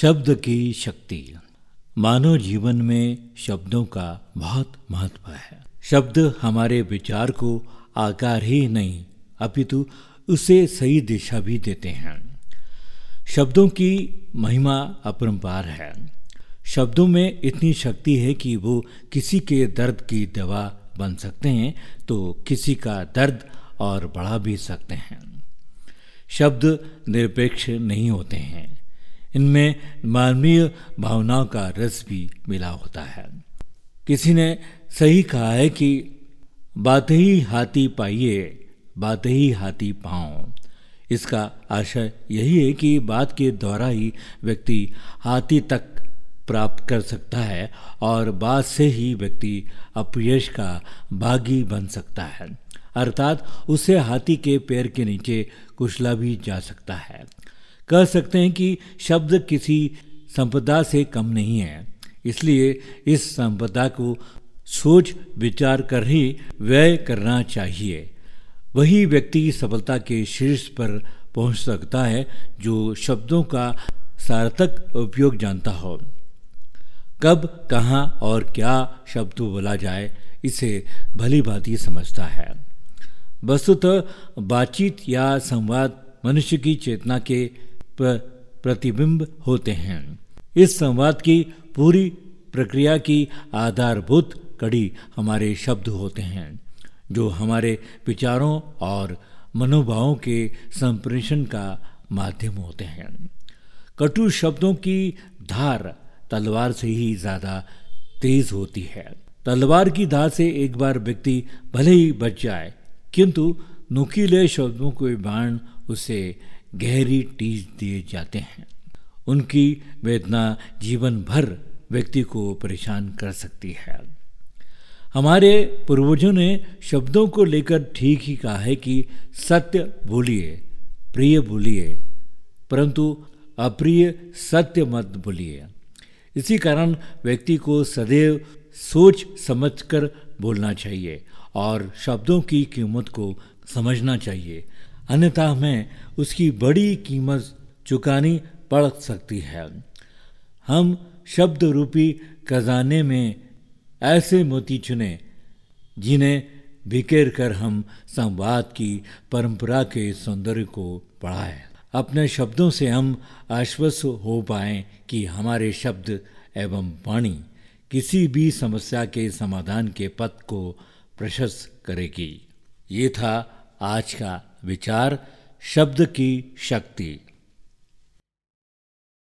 शब्द की शक्ति। मानव जीवन में शब्दों का बहुत महत्व है। शब्द हमारे विचार को आकार ही नहीं, अपितु उसे सही दिशा भी देते हैं। शब्दों की महिमा अपरंपार है। शब्दों में इतनी शक्ति है कि वो किसी के दर्द की दवा बन सकते हैं तो किसी का दर्द और बढ़ा भी सकते हैं। शब्द निरपेक्ष नहीं होते हैं। इनमें मानवीय भावनाओं का रस भी मिला होता है। किसी ने सही कहा है कि बात ही हाथी पाइए, बात ही हाथी पाओ। इसका आशय यही है कि बात के द्वारा ही व्यक्ति हाथी तक प्राप्त कर सकता है और बात से ही व्यक्ति अपयश का भागी बन सकता है। अर्थात, उसे हाथी के पैर के नीचे कुचला भी जा सकता है। कह सकते हैं कि शब्द किसी संपदा से कम नहीं है। इसलिए इस संपदा को सोच, विचार कर ही व्यय करना चाहिए। वही व्यक्ति सफलता के शीर्ष पर पहुँच सकता है जो शब्दों का सार्थक उपयोग जानता हो। कब, कहाँ और क्या शब्द बोला जाए, इसे भली भांति समझता है। वस्तुतः बातचीत या संवाद मनुष्य की चेतना के प्रतिबिंब होते हैं। इस संवाद की पूरी प्रक्रिया की आधारभूत कड़ी हमारे शब्द होते हैं, जो हमारे विचारों और मनोभावों के संप्रेषण का माध्यम होते हैं। कटु शब्दों की धार तलवार से ही ज़्यादा तेज होती है। तलवार की धार से एक बार व्यक्ति भले ही बच जाए, किंतु नुकीले शब्दों के बाण उसे गहरी टीज दिए जाते हैं। उनकी वेदना जीवन भर व्यक्ति को परेशान कर सकती है। हमारे पूर्वजों ने शब्दों को लेकर ठीक ही कहा है कि सत्य बोलिए प्रिय बोलिए परंतु अप्रिय सत्य मत बोलिए इसी कारण व्यक्ति को सदैव सोच समझकर बोलना चाहिए और शब्दों की कीमत को समझना चाहिए। अन्यथा हमें उसकी बड़ी कीमत चुकानी पड़ सकती है। हम शब्द रूपी खजाने में ऐसे मोती चुने, जिन्हें बिखेर कर हम संवाद की परंपरा के सौंदर्य को बढ़ाए। अपने शब्दों से हम आश्वस्त हो पाए कि हमारे शब्द एवं वाणी किसी भी समस्या के समाधान के पथ को प्रशस्त करेगी। ये था आज का विचार शब्द की शक्ति।